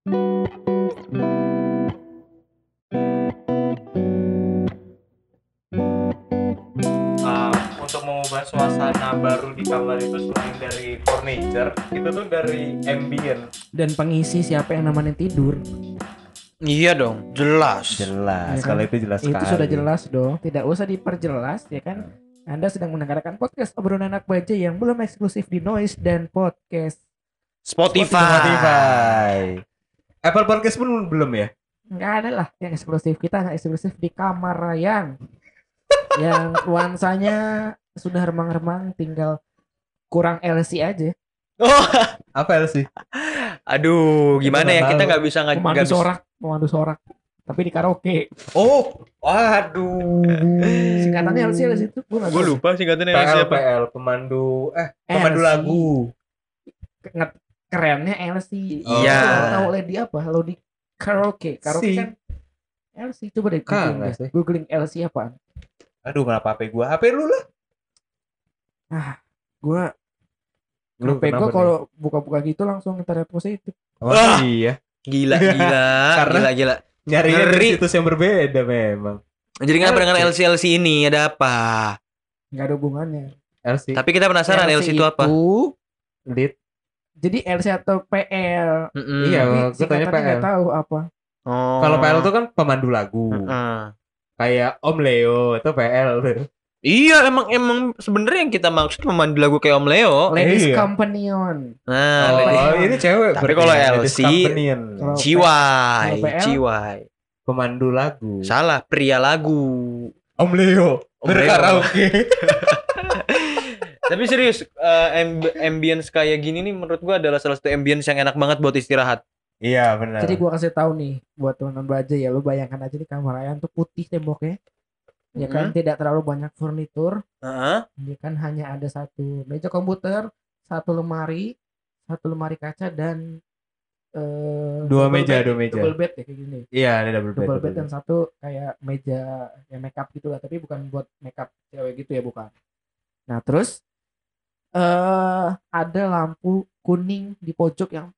Uh, untuk mengubah suasana baru di kamar itu selain dari furniture itu tuh dari ambient Dan pengisi siapa yang namanya tidur. Iya dong, jelas. jelas Ya kan? kalau itu jelas Itu sekali sudah jelas dong. Tidak usah diperjelas ya kan. Anda sedang mendengarkan podcast obrolan anak baja yang belum eksklusif di Noise dan podcast. Spotify. Spotify Apple Podcast pun belum ya Nggak ada lah yang eksklusif. Kita nggak eksklusif di kamar Ryan. yang nuansanya sudah remang-remang tinggal kurang LC aja. Oh, apa sih aduh, gimana ya kita nggak bisa nggak bisa. sorak, pemandu sorak. Tapi di karaoke. oh waduh Singkatannya LC LC itu gue nggak Gue lupa singkatannya PL siapa. PL pemandu eh pemandu LC. lagu kerennya LC. Iya. Lo Tahu lady apa? Lo di karaoke. Karaoke Si. kan LC coba deh googling deh. sih. Googling LC apaan? aduh kenapa HP gua HP lu lah Gua Lu HP gua kalau buka-buka gitu langsung internet positif. oh, Wah. iya Gila, gila, Karena- gila, gila. nyarinya dari Ngeri. situs yang berbeda memang Jadi kenapa dengan LC? LC-LC ini ada apa? Nggak ada hubungannya. LC Tapi kita penasaran LC, itu apa? lead Jadi LC atau PL. Mm-mm. Iya, Tapi gua tanya singkatannya PL. nggak tahu apa. Oh. kalau PL itu kan pemandu lagu Heeh. kayak Om Leo itu PL Iya, emang emang sebenarnya yang kita maksud memandu lagu kayak Om Leo. Ladies iya. Companion. Nah, oh, lady- ini cewek Tapi berarti kalau ya, LC, Ladies Ciwai? Ciwai. pemandu lagu Salah, pria lagu. Om Leo Om berkaraoke Tapi serius, eh, amb- ambience kayak gini nih menurut gua adalah salah satu ambience yang enak banget buat istirahat. iya benar Jadi gua kasih tahu nih buat teman-teman baja ya, lu bayangkan aja di kamar Ryan tuh putih temboknya. Ya kan, tidak terlalu banyak furnitur, Heeh. ya kan hanya ada satu meja komputer, satu lemari, satu lemari kaca dan eh Dua double meja, bed, dua meja. double bed ya kayak gini. iya ada double bed, Double bed double dan bed. satu kayak meja yang makeup gitu lah, tapi bukan buat makeup cewek gitu ya bukan. Nah terus eh ada lampu kuning di pojok yang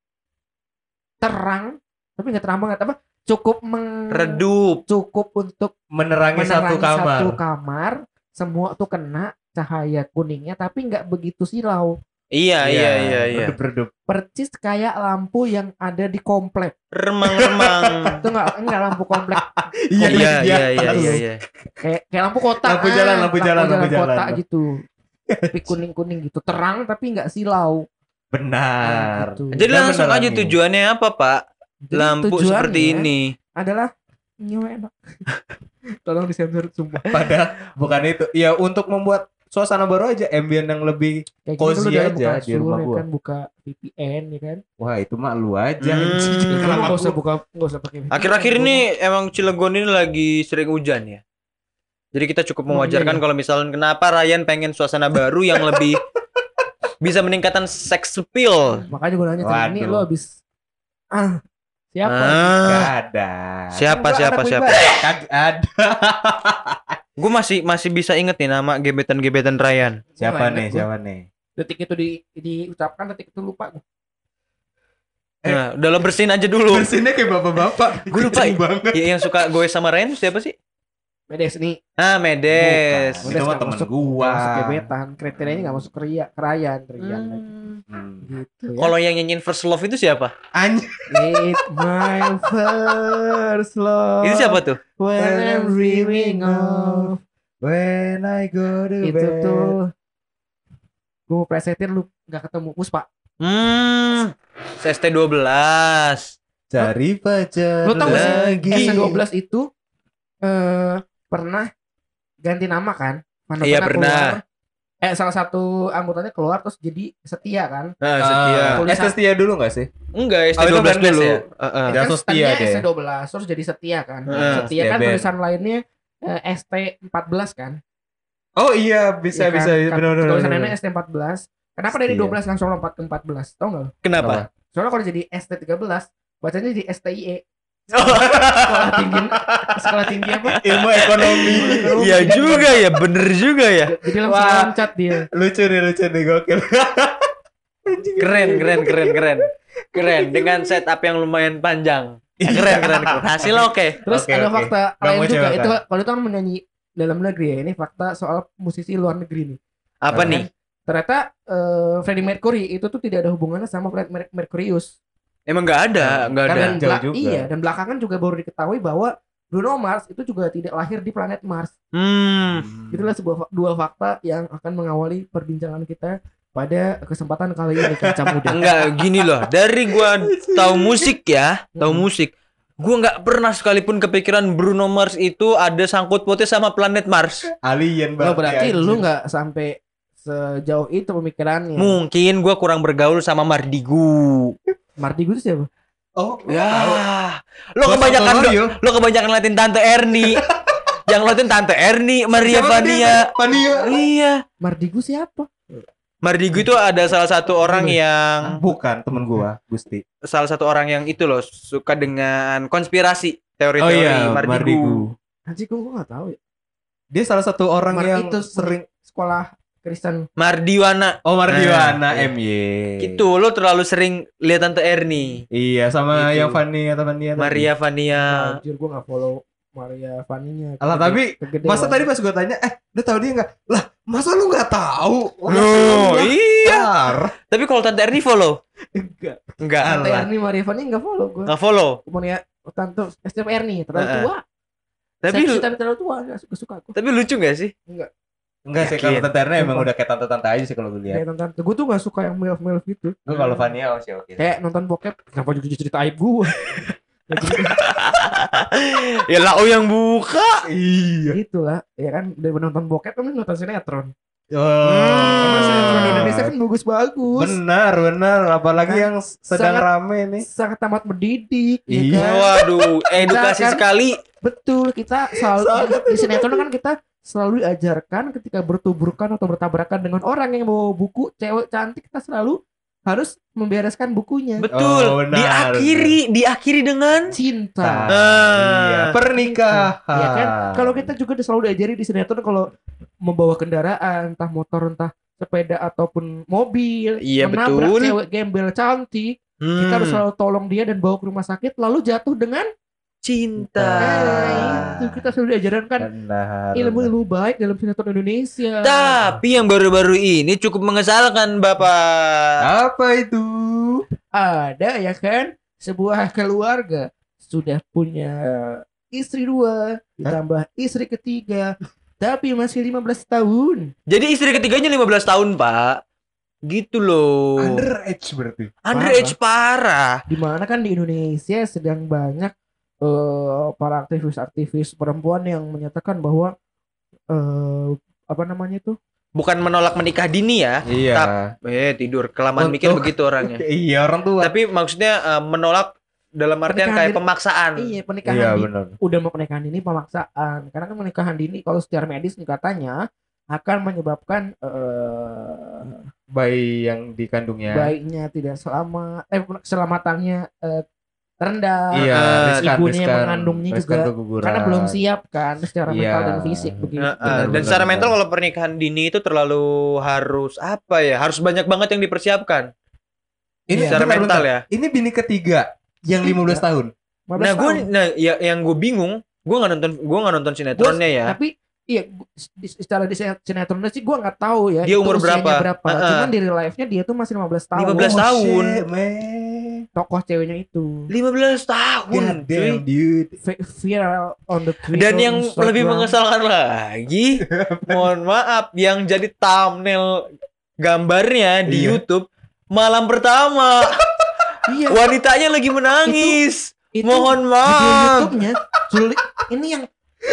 terang, tapi nggak terang banget apa? Cukup meng Redup. cukup untuk menerangi, satu menerangi kamar satu kamar, semua tuh kena cahaya kuningnya tapi nggak begitu silau Iya, iya, iya, iya. redup-redup percis kayak lampu yang ada di komplek Remang-remang. itu nggak enggak lampu komplek Iya, iya, iya, iya, iya. kayak kayak lampu kota Lampu jalan, lampu jalan, lampu jalan. kota gitu tapi kuning kuning gitu terang tapi nggak silau benar Gitu. Jadi Dan langsung aja tujuannya apa, Pak? Jadi Lampu tujuannya seperti ini. adalah nyewa enak tolong disensor sumpah padahal bukan itu ya untuk membuat suasana baru aja ambient yang lebih kayak Cozy aja buka di rumah ya gua. kan buka VPN ya kan wah itu mah lu aja Hmm. anjing. Lu Kenapa nggak usah buka nggak usah pakai VPN. Akhir-akhir ini emang Cilegon ini lagi sering hujan ya. Jadi kita cukup mewajarkan kalau misalnya kenapa Ryan pengen suasana baru yang lebih bisa meningkatkan sex appeal. Makanya gue nanya tadi ini lu habis ah siapa? Ah, Gak ada siapa Kan gua siapa siapa? Kag- ada Gue masih masih bisa inget nih nama gebetan-gebetan Ryan. siapa nih gua. siapa nih Detik itu di diucapkan detik itu lupa gua. Eh. Nah, udah lo bersihin aja dulu. bersinnya kayak bapak-bapak Gue lupa. Banget Ya, yang suka gue sama Ryan siapa sih? Medes nih. Ah, Medes. Bukan. Itu mah temen masuk- gua. Masuk gebetan. Kriterianya nggak masuk keria, kerayan, kerayan lagi. Hmm. Hmm. Gitu ya. Kalau yang nyanyiin First Love itu siapa? Anj- It's my first love. Itu siapa tuh? When I'm dreaming of when I go to itu bed tuh. Gue presetin lu nggak ketemu Puspa. Hmm. ST12. cari pacar Lu tau gak sih lagi S12 itu eh pernah ganti nama kan? Mana Iya, pernah. keluar. Eh salah satu anggotanya keluar terus jadi setia kan? Nah, Ah, setia. Tulisan- Eh, setia dulu gak sih? Enggak, Oh, itu ST12 bulan plus dulu. ya. Heeh. Ya, Langsung setia deh. S12 terus jadi setia kan? Heeh, setia kan tulisan lainnya eh, ST14 kan? Oh iya bisa kan? bisa Kan benar benar. Tulisannya ST14. Kenapa dari Setia. 12 langsung lompat ke 14? Tau gak lu? Kenapa? Soalnya kalau jadi ST13 bacanya di STIE. Sekolah tinggi sekolah tinggi apa? Ilmu ekonomi. Iya juga ya, bener juga ya. Jadi langsung Wah. loncat dia. lucu nih lucu nih gokil. Keren, keren, keren, keren. Keren dengan setup yang lumayan panjang. Iya. Keren, keren, keren. Hasil oke. Terus Oke, ada oke. fakta lain juga itu kalau itu kan menyanyi dalam negeri ya. Ini fakta soal musisi luar negeri nih. Apa Keren. nih? Ternyata eh, Freddie Mercury itu tuh tidak ada hubungannya sama Freddie Mer- Mercurius. Emang nggak ada, nggak ada. Karena Jauh juga. iya dan belakangan juga baru diketahui bahwa Bruno Mars itu juga tidak lahir di planet Mars. Hmm. Itulah sebuah dua fakta yang akan mengawali perbincangan kita pada kesempatan kali ini kaca muda. Enggak gini loh. Dari gua tahu musik ya, tahu Hmm. musik. Gua nggak pernah sekalipun kepikiran Bruno Mars itu ada sangkut pautnya sama planet Mars. Alien Lo berarti. berarti lu nggak sampai sejauh itu pemikirannya. Mungkin gua kurang bergaul sama Mardigu. Mardi itu siapa? Oh, Ya, tahu. lo kebanyakan do- Loyo. lo kebanyakan ngeliatin Tante Erni. yang ngeliatin Tante Erni, Maria Vania. Vania. Iya. Mardigu siapa? Mardigu itu ada salah satu orang yang Bukan temen gua, Gusti. salah satu orang yang itu loh suka dengan konspirasi teori-teori Oh iya, Mardigu. Mardigu. Anjing gua nggak tahu ya. Dia salah satu orang Mar- yang itu sering sekolah Kristen. Mardiwana. Oh, Mardiwana Nah, iya. MY. Gitu lo terlalu sering lihat Tante Erni, Iya, sama Gitu. yang Fanny atau tadi. Maria Vania. Anjir gua nggak follow Maria Vaninya. Alah, tapi Masa tadi pas gua tanya, eh, lu tahu dia nggak? Lah, masa lu nggak tahu? Loh, iya. Bentar. Tapi kalau Tante Erni follow? enggak. Enggak. Tante Alah. Erni Maria Vani enggak follow gua. Enggak follow. Maria Tante STM Erni terlalu tua. Tapi Seksi lu- tapi terlalu tua enggak suka suka aku. tapi lucu gak sih? Enggak sih, Yakin. kalau Tante Erna emang udah kayak tante-tante aja sih kalau gue lihat. Kayak nonton gue tuh gak suka yang milf milf gitu. Gue kalau Vania oh sih oke. Kayak nonton bokep kenapa juga cerita aib gue. ya lau yang buka. Iya. gitu lah ya kan dari nonton bokep kan nonton sinetron Oh. Sinetron. Indonesia kan bagus-bagus Benar, benar. Apalagi Kan yang sedang sangat- rame nih. sangat amat mendidik ya Iya. kan? Waduh, edukasi kan- sekali. betul kita selalu di sinetron kan kita selalu diajarkan ketika bertuburkan atau bertabrakan dengan orang yang bawa buku cewek cantik kita selalu harus membereskan bukunya Betul. Oh, benar. diakhiri, diakhiri dengan cinta Ah. Iya, pernikahan. ya kan kalau kita juga selalu diajari di sinetron kalau membawa kendaraan entah motor entah sepeda ataupun mobil Iya, menabrak betul. cewek gembel cantik kita harus Hmm, selalu tolong dia dan bawa ke rumah sakit lalu jatuh dengan cinta. Nah, itu kita selalu diajarkan ilmu-ilmu baik dalam sinetron Indonesia Tapi yang baru-baru ini cukup mengesalkan, Bapak. Apa itu? ada ya kan sebuah keluarga sudah punya istri dua ditambah istri ketiga tapi masih 15 tahun Jadi istri ketiganya 15 tahun, Pak. Gitu loh. Underage berarti. Underage parah. di mana kan di Indonesia sedang banyak eh, para aktivis-aktivis perempuan yang menyatakan bahwa eh, apa namanya itu Bukan menolak menikah dini ya. Iya. Eh, tidur. Kelamaan mikir Untuk- begitu orangnya. Iya, orang tua. Tapi maksudnya eh, menolak dalam artian Pernikahan kayak dini. pemaksaan. iya pernikahan Iya, di- benar. udah mau pernikahan dini pemaksaan karena kan pernikahan dini kalau secara medis nih katanya akan menyebabkan eh Bayi yang dikandungnya. bayinya tidak selamat eh keselamatannya eh, rendah Iya, Eh, riskan, ibunya yang riskan, mengandungnya riskan juga. keguguran. karena belum siap kan secara Iya. mental dan fisik begitu Nah, eh, Benar, dan benar, secara benar. mental kalau pernikahan dini itu terlalu harus apa ya? Harus banyak banget yang dipersiapkan Ini secara bentar, mental bentar. ya. Ini bini ketiga yang 15 tahun. 15 Nah, gue nah ya, yang gue bingung, gue nggak nonton gue nggak nonton sinetronnya ya. tapi iya secara di sinetronnya sih gua nggak tahu ya Dia umur berapa? berapa Heeh. cuman di real life-nya dia tuh masih 15 tahun 15 tahun. shit, man. Tokoh ceweknya itu 15 tahun. God damn, dude. Vi- viral on the Twitter Dan yang Instagram. lebih mengesalkan lagi, mohon maaf, yang jadi thumbnail gambarnya di Iya. YouTube malam pertama, iya wanitanya lagi menangis. itu mohon video maaf. YouTube-nya ini yang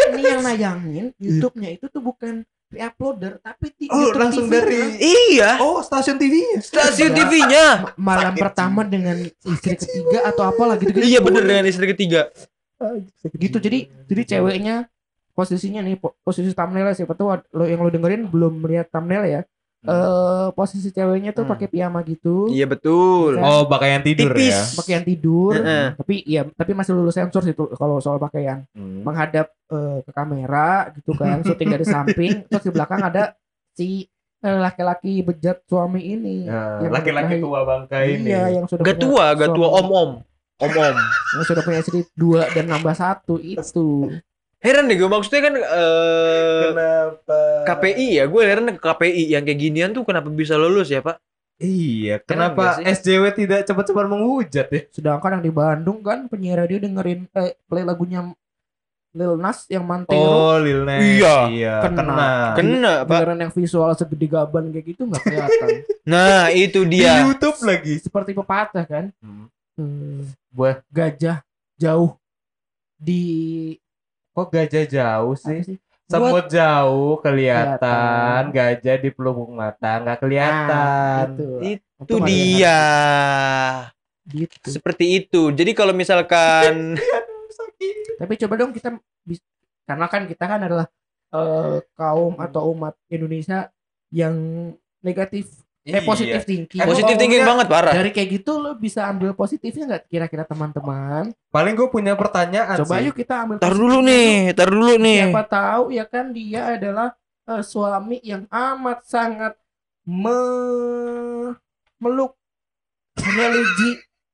ini yang nayangin YouTube-nya itu tuh bukan reuploader tapi di Oh, YouTube langsung TV-nya. dari Iya, Oh, stasiun TV-nya. stasiun. TV-nya. Ma- malam Sakit pertama dengan istri ketiga atau apa lagi gitu Iya bener dengan istri ketiga. gitu jadi jadi ceweknya posisinya nih po- posisi thumbnail siapa tuh lo yang lo dengerin belum melihat thumbnail ya eh posisi ceweknya tuh Hmm. pakai piyama gitu Iya betul. Kan? Oh, pakaian tidur Tipis. ya. pakaian tidur Heeh. tapi iya tapi masih lulus sensor sih tuh kalau soal pakaian Hmm. menghadap eh, ke kamera gitu kan syuting dari samping terus di belakang ada si eh, laki-laki bejat suami ini yang laki-laki menikahi- tua bangka ini. iya yang sudah Gak tua, gak tua om-om. Om-om. yang sudah punya istri dua dan nambah satu itu Heran deh gue maksudnya kan eh Kenapa? KPI ya, gue heran ke KPI yang kayak ginian tuh kenapa bisa lulus ya pak? Iya, kenapa SJW tidak cepat-cepat menghujat ya? sedangkan yang di Bandung kan penyiar radio dengerin eh, play lagunya Lil Nas yang Mantero Oh, Lil Nas. Iya. iya. Kena. Kena. Kena pak. Beneran yang visual segede gaban kayak gitu nggak kelihatan Nah itu Di dia. YouTube lagi. seperti pepatah kan Hmm. Hmm, Buah, gajah jauh di kok gajah jauh sih? sih? Semut jauh kelihatan, Kelihatan. gajah di pelupuk mata nggak kelihatan. Nah, itu. Itu ada yang dia. gitu. Seperti itu. Jadi kalau misalkan Tapi coba dong kita karena kan kita kan adalah eh, kaum atau umat Indonesia yang negatif eh Iya. positif thinking. Emang positif thinking ngomongnya banget parah. Dari kayak gitu lo bisa ambil positifnya nggak kira-kira teman-teman? Paling gue punya pertanyaan Coba sih. yuk kita ambil Tar dulu nih, tar dulu nih. Siapa tahu ya kan dia adalah eh, suami yang amat sangat me meluk religi.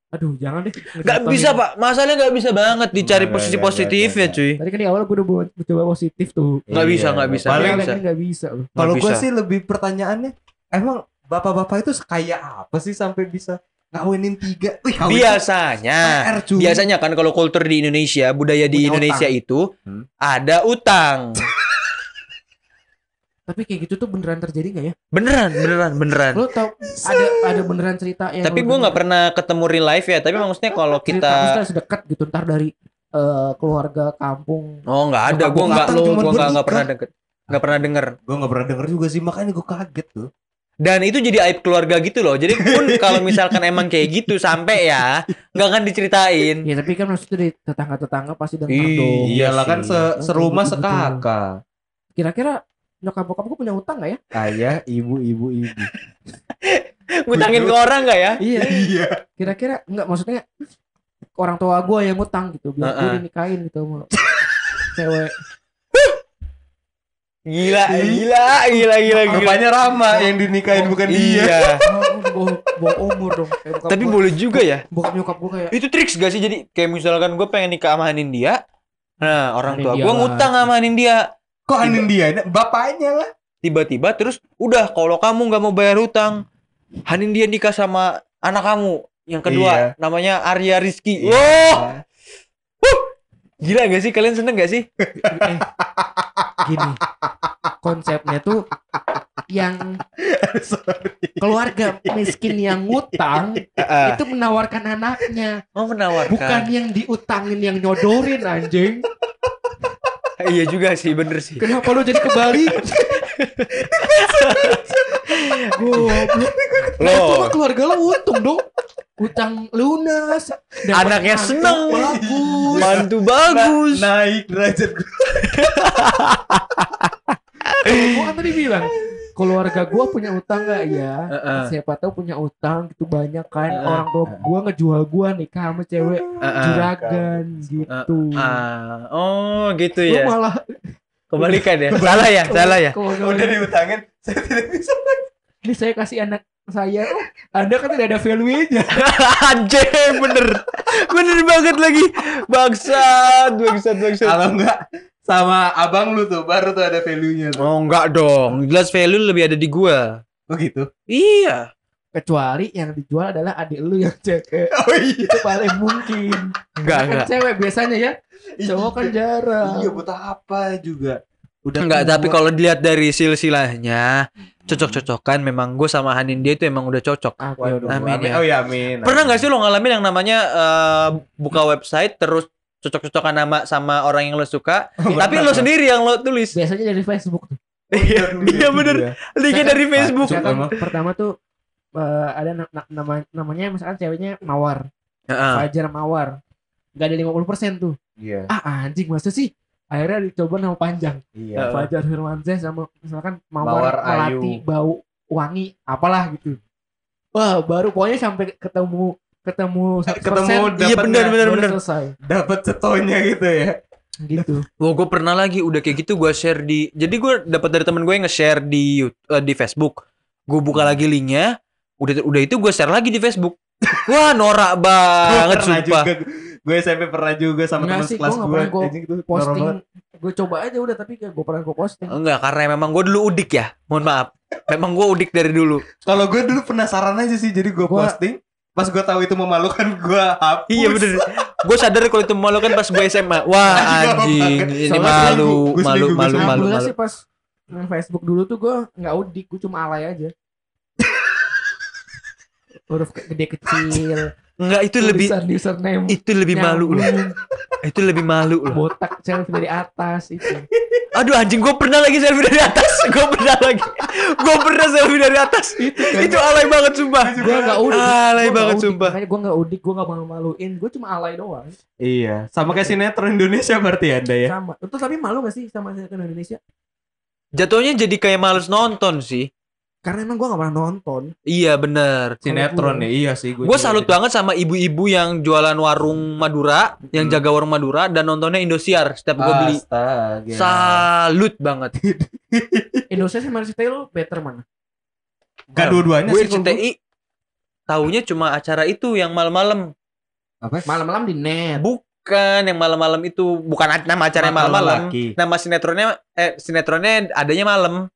Aduh, jangan deh. Gak ngejatuhin. bisa pak, masalahnya gak bisa banget dicari Nggak, posisi nggak, positifnya nggak, cuy. Tadi kan di awal gue udah buat coba positif tuh. Nggak bisa, nggak bisa, Paling nggak bisa. ini nggak bisa kalau Nggak gue sih lebih pertanyaannya, emang bapak-bapak itu sekaya apa sih sampai bisa ngawinin tiga? Wih, kawin Biasanya, biasanya kan kalau kultur di Indonesia, budaya di Punya Indonesia utang. itu Hmm. ada utang. Tapi kayak gitu tuh beneran terjadi nggak ya? Beneran, beneran, beneran. Lo tau ada ada beneran cerita yang Tapi lo gue nggak pernah ketemu real life ya. Tapi maksudnya kalau cerita kita, maksudnya sedekat gitu ntar dari eh, keluarga kampung. oh nggak ada, gue nggak, kan gue nggak pernah deket, nggak pernah denger. Gue nggak pernah denger juga sih, makanya gue kaget tuh. Dan itu jadi aib keluarga gitu loh. Jadi pun kalau misalkan emang kayak gitu sampai ya nggak akan diceritain. Ya tapi kan maksudnya dari tetangga-tetangga pasti denger Ih, dong. Iya Iyalah kan se serumah sekakak. Kira-kira nyokap bokap gue punya utang gak ya? Ayah, ibu, ibu, ibu. Ngutangin ke orang nggak ya? Iya. Iya. Kira-kira enggak maksudnya orang tua gue yang utang gitu biar gue Heeh. dinikahin gitu sama cewek. Gila, gila, gila, gila, gila. Rupanya Rama yang dinikahin bukan dia. Iya. Oh, bawa, bawa umur dong. Tapi gua- boleh juga ya. bokap nyokap gue kayak Itu triks gak sih? Jadi kayak misalkan gue pengen nikah sama Nindya. Nah, orang tua gue ngutang sama Nindya. Kok anin dia? Bapaknya lah. Tiba-tiba terus udah kalau kamu nggak mau bayar hutang, Hanin dia nikah sama anak kamu. Yang kedua Iya. namanya Arya Rizky. Iya. Wow, gila gak sih? Kalian seneng gak sih? eh, gini konsepnya tuh yang keluarga miskin yang ngutang Heeh. itu menawarkan anaknya Mau menawarkan. bukan yang diutangin yang nyodorin anjing iya juga sih, bener sih. kenapa lu jadi kebalik goblok Nah, itu Loh. mah keluarga lu untung dong utang lunas Anaknya mantu seneng. bagus Mantu bagus. Naik derajat gue. Kan tadi bilang keluarga gua punya utang nggak ya Heeh. siapa tahu punya utang gitu banyak kan Heeh. orang tua gua ngejual gua nikah sama cewek Heeh. juragan gitu Ah, oh gitu lu ya. malah Kebalikan ya. Salah ya, salah ya. kalau Udah diutangin, saya tidak bisa. ini saya kasih anak saya oh, anda kan tidak ada value-nya Anjing bener. Bener banget lagi. Bangsat, bangsat, bangsat. Kalau enggak sama abang lu tuh baru tuh ada value-nya tuh. Oh enggak dong. Jelas value lebih ada di gua. Oh gitu. Iya. kecuali yang dijual adalah adik lu yang cewek Oh iya. itu paling mungkin Enggak, kan enggak. cewek biasanya ya cowok kan jarang Iya buat apa juga. Udah Enggak, tua. tapi kalau dilihat dari silsilahnya cocok-cocokan memang gue sama Hanin dia itu emang udah cocok. Ah, Waduh, yaudah. Amin amin. ya. Oh iya amin. Pernah nggak sih lo ngalamin yang namanya eh, buka website terus cocok-cocokan nama sama orang yang lo suka, tapi lo sendiri yang lo tulis. biasanya dari Facebook tuh Iya, iya bener. Linknya dari Facebook. Emang. pertama tuh eh, ada na- na- nama namanya misalkan ceweknya Mawar Heeh. Fajar Mawar nggak ada 50% tuh Iya. ah anjing masa sih akhirnya dicoba nama panjang Iya. Fajar Firmansyah sama misalkan Mawar Mawar, Melati Ayu. bau wangi apalah gitu wah baru pokoknya sampai ketemu ketemu 100% Ketemu Iya, dapat benar, benar, benar. selesai dapat cetonya gitu ya. gitu Wah, gue pernah lagi udah kayak gitu gue share di. Jadi gue dapat dari temen gue yang nge-share di eh, di Facebook. Gue buka lagi linknya. Udah udah itu gue share lagi di Facebook. Wah, norak banget sumpah. juga gue SMP pernah juga sama teman gua nggak gue normal posting gue coba aja udah tapi kayak gue pernah gue posting Enggak, karena memang gue dulu udik ya. Mohon maaf. Memang gue udik dari dulu. kalau gue dulu penasaran aja sih jadi gue posting pas gue tahu itu memalukan gue hapus Iya bener. gue sadar kalau itu malu kan pas gue SMA. Wah anjing, ini malu, gue malu, gue malu, malu, malu. sih pas main Facebook dulu tuh gue nggak udik gue cuma alay aja huruf gede kecil Enggak itu lebih, tulisan username itu lebih malu loh. nyambung, Itu lebih malu loh. botak selfie dari atas itu Aduh anjing gue pernah lagi selfie dari atas. Gue pernah lagi. Gue pernah selfie dari atas. itu kan Itu alay banget sumpah. gue nggak udik Alay Gua banget udik, sumpah. makanya gue nggak udik gue nggak malu maluin gue cuma alay doang iya sama kayak sinetron Indonesia berarti anda ya sama itu tapi malu gak sih sama sinetron Indonesia Jatuhnya jadi kayak males nonton sih. Karena emang gue gak pernah nonton Iya bener. sinetron ya iya sih Gue salut banget sama ibu-ibu yang jualan warung Madura, yang Hmm. jaga warung Madura dan nontonnya Indosiar setiap gue beli. Astaga. Salut banget. Indonesia sama RCTI lo better mana Gak dua-duanya Gue RCTI taunya cuma acara itu yang malam-malam. Apa? malam-malam di net Bukan yang malam-malam itu, bukan nama acaranya malam-malam. Nama sinetronnya eh sinetronnya adanya malam.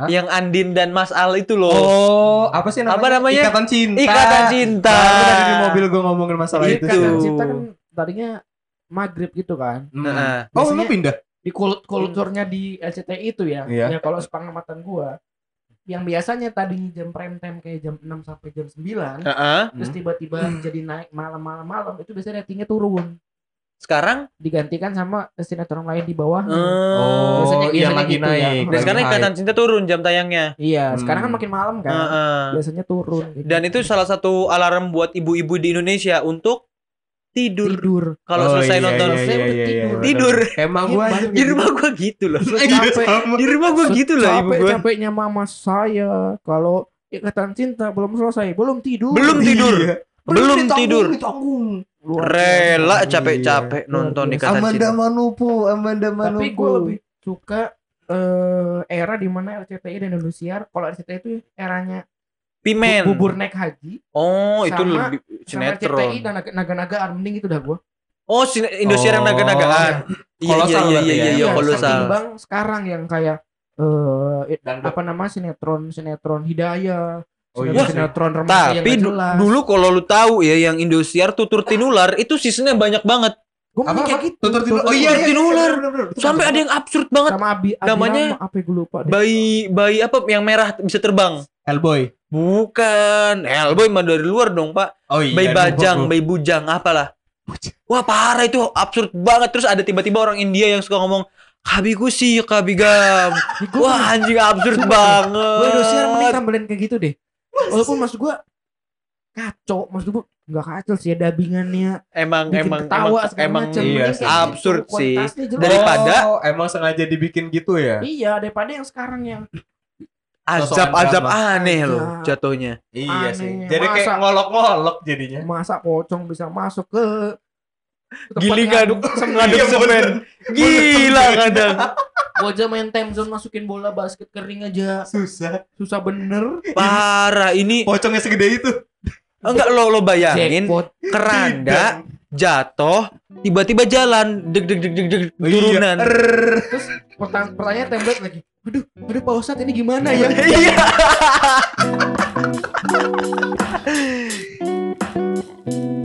Hah? Yang Andin dan Mas Al itu loh. Oh, apa sih namanya? Apa namanya? Ikatan cinta. Ikatan cinta. Baru tadi di mobil gue ngomongin masalah Iya itu. Itu. cinta kan tadinya maghrib gitu kan Hmm. Heeh. Oh, lu pindah? di kult kulturnya di RCTI itu ya Iya. ya kalau sepengamatan gua yang biasanya tadinya jam prime time kayak jam 6 sampai jam 9 Heeh. terus Hmm. tiba-tiba jadi naik malam-malam malam itu biasanya ratingnya turun Sekarang digantikan sama sinetron lain di bawah eh, Oh, Biasanya- yang biasanya lagi gitu ya. naik. dan lagi sekarang. Ikatan Cinta turun jam tayangnya. iya Hmm. sekarang kan makin malam kan Heeh. biasanya turun gitu. Dan itu salah satu alarm buat ibu-ibu di Indonesia untuk tidur. tidur Kalau Oh, selesai iya, nonton iya, Saya iya, udah iya, tidur. iya, Tidur. Emang Iya, gua di rumah gua gitu loh. Iya, capek sama. Di rumah gua gitu loh ibu gua. capeknya mama saya kalau ikatan cinta belum selesai belum tidur Belum tidur. Iya. Belum ditanggung, tidur. ditanggung. Rela capek-capek Luar nonton biasa. Ikatan Amanda Cinta. Manupu, Amanda Manupu. tapi gue lebih suka eh, era di mana RCTI dan Indosiar kalau RCTI itu eranya Pimen. bu- bubur naik haji Oh, itu Sama- lebih sama RCTI sinetron. dan naga- naga-nagaan mending itu dah gue Oh, Indosiar yang Oh. naga-nagaan. Iya, iya, iya, iya, ya? iya, Iya, kolosal. ketimbang sekarang yang kayak eh Dan apa nama sinetron sinetron hidayah Oh, iya sinetron remaja yang Tapi du- jelas dulu kalau lu tahu ya yang Indosiar tutur tinular itu seasonnya banyak banget. gue Apa, kayak apa? gitu Tutur tinular. Oh iya, iya, Tutur tinular. Sampai ada yang absurd banget. sama Abi, Abi Namanya apa ya, gue lupa deh. Bayi bayi apa yang merah bisa terbang? Hellboy. Bukan. Hellboy mah dari luar dong, Pak. Oh iya. bayi bajang, bayi bujang, apalah. Wah parah itu absurd banget. Terus ada tiba-tiba orang India yang suka ngomong Kabiku sih, kabigam. Ih, gua Wah anjing absurd banget. gue Indosiar mending tampilin kayak gitu deh walaupun maksud gue kacau maksud gue nggak kacau sih ya dubbingannya Emang bikin emang ketawa emang, segala emang iya sih. kayak gitu, Absurd sih. Daripada- Oh, emang sengaja dibikin gitu ya? iya daripada yang sekarang yang azab-azab drama. aneh loh Iya. jatuhnya. Iya Aneh. sih. Jadi kayak Masa- ngolok-ngolok jadinya. masa pocong bisa masuk ke Gili ngaduk semen. ngaduk Iya, semen. Gila kadang. Gua aja main time zone masukin bola basket kering aja Susah. susah bener Parah ini Pocongnya segede itu. enggak lo lo bayangin jackpot keranda jatuh tiba-tiba jalan deg deg deg deg deg Oh, iya. turunan. Err. terus pertanyaan, pertanyaan template lagi aduh aduh pak Ustadz ini gimana ya Iya.